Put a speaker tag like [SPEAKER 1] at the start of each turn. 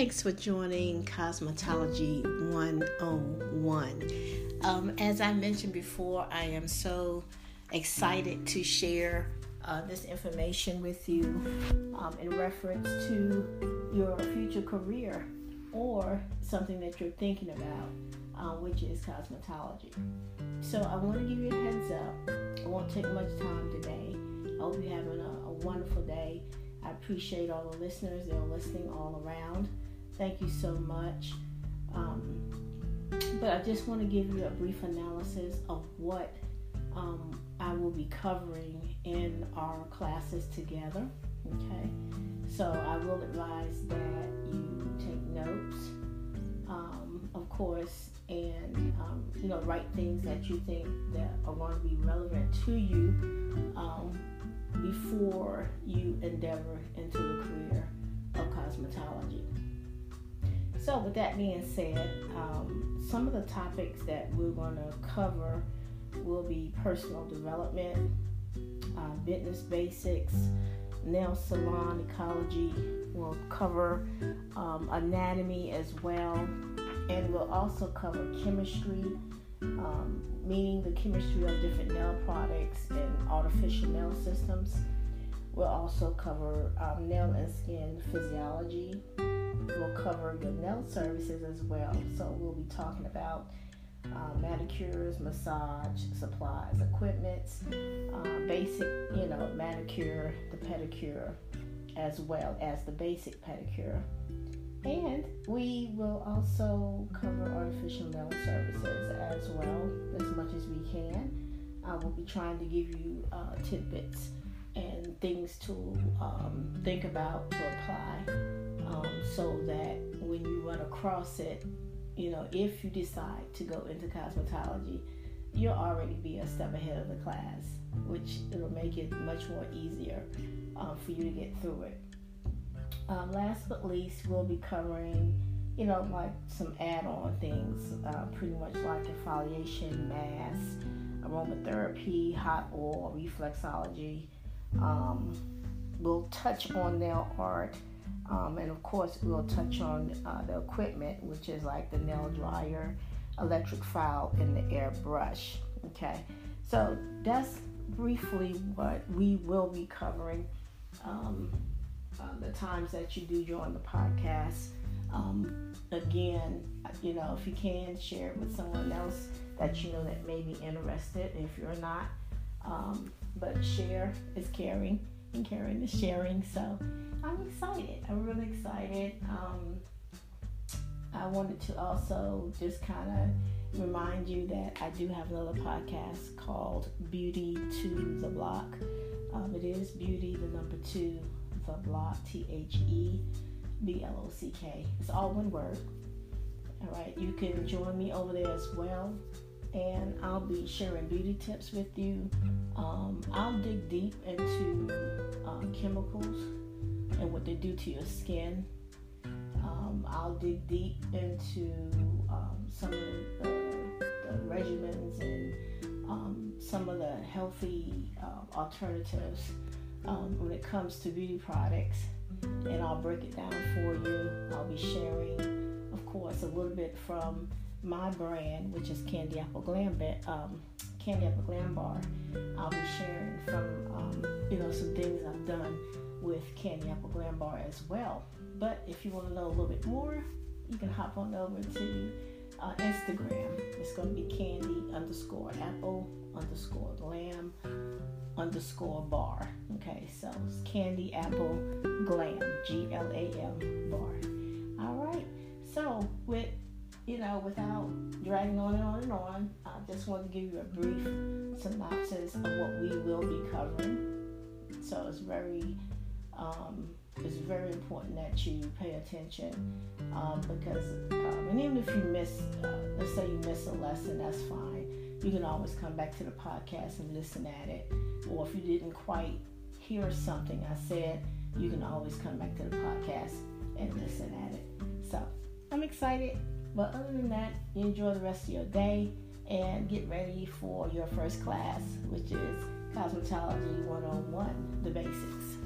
[SPEAKER 1] Thanks for joining Cosmetology 101. Um, as I mentioned before, I am so excited to share uh, this information with you um, in reference to your future career or something that you're thinking about, uh, which is cosmetology. So I want to give you a heads up. I won't take much time today. I hope you're having a, a wonderful day. I appreciate all the listeners that are listening all around. Thank you so much. Um, but I just want to give you a brief analysis of what um, I will be covering in our classes together. Okay, so I will advise that you take notes, um, of course, and um, you know write things that you think that are going to be relevant to you um, before you endeavor into the career. So, with that being said, um, some of the topics that we're going to cover will be personal development, uh, fitness basics, nail salon ecology. We'll cover um, anatomy as well, and we'll also cover chemistry, um, meaning the chemistry of different nail products and artificial nail systems. We'll also cover um, nail and skin physiology. We'll cover your nail services as well. So we'll be talking about uh, manicures, massage supplies, equipment, uh, basic, you know, manicure, the pedicure, as well as the basic pedicure. And we will also cover artificial nail services as well, as much as we can. I will be trying to give you uh, tidbits and things to um, think about to so that when you run across it, you know, if you decide to go into cosmetology, you'll already be a step ahead of the class, which it'll make it much more easier um, for you to get through it. Um, last but least, we'll be covering, you know, like some add-on things, uh, pretty much like exfoliation, mask, aromatherapy, hot oil, reflexology. Um, we'll touch on nail art. Um, and of course, we'll touch on uh, the equipment, which is like the nail dryer, electric file, and the airbrush. Okay, so that's briefly what we will be covering. Um, uh, the times that you do join the podcast. Um, again, you know, if you can share it with someone else that you know that may be interested. If you're not, um, but share is caring and caring is sharing. So I'm excited. I'm really excited. Um, I wanted to also just kind of remind you that I do have another podcast called Beauty to the Block. Um, it is Beauty, the number two, the block, T H E B L O C K. It's all one word. All right, you can join me over there as well, and I'll be sharing beauty tips with you. Um, I'll dig deep into chemicals and what they do to your skin. Um, I'll dig deep into um, some of the, the regimens and um, some of the healthy uh, alternatives um, when it comes to beauty products. And I'll break it down for you. I'll be sharing, of course, a little bit from my brand, which is Candy Apple Glam, um, Candy Apple Glam Bar. I'll be you know, some things I've done with Candy Apple Glam Bar as well. But if you want to know a little bit more, you can hop on over to uh, Instagram. It's going to be Candy underscore Apple underscore Glam underscore bar. Okay, so it's Candy Apple Glam, G L A M bar. All right, so with you know, without dragging on and on and on, I just want to give you a brief synopsis of what we will be covering. So it's very um, it's very important that you pay attention um, because um, and even if you miss, uh, let's say you miss a lesson, that's fine you can always come back to the podcast and listen at it. Or if you didn't quite hear something I said, you can always come back to the podcast and listen at it. So I'm excited. But other than that, enjoy the rest of your day and get ready for your first class, which is Cosmetology 101, the basics.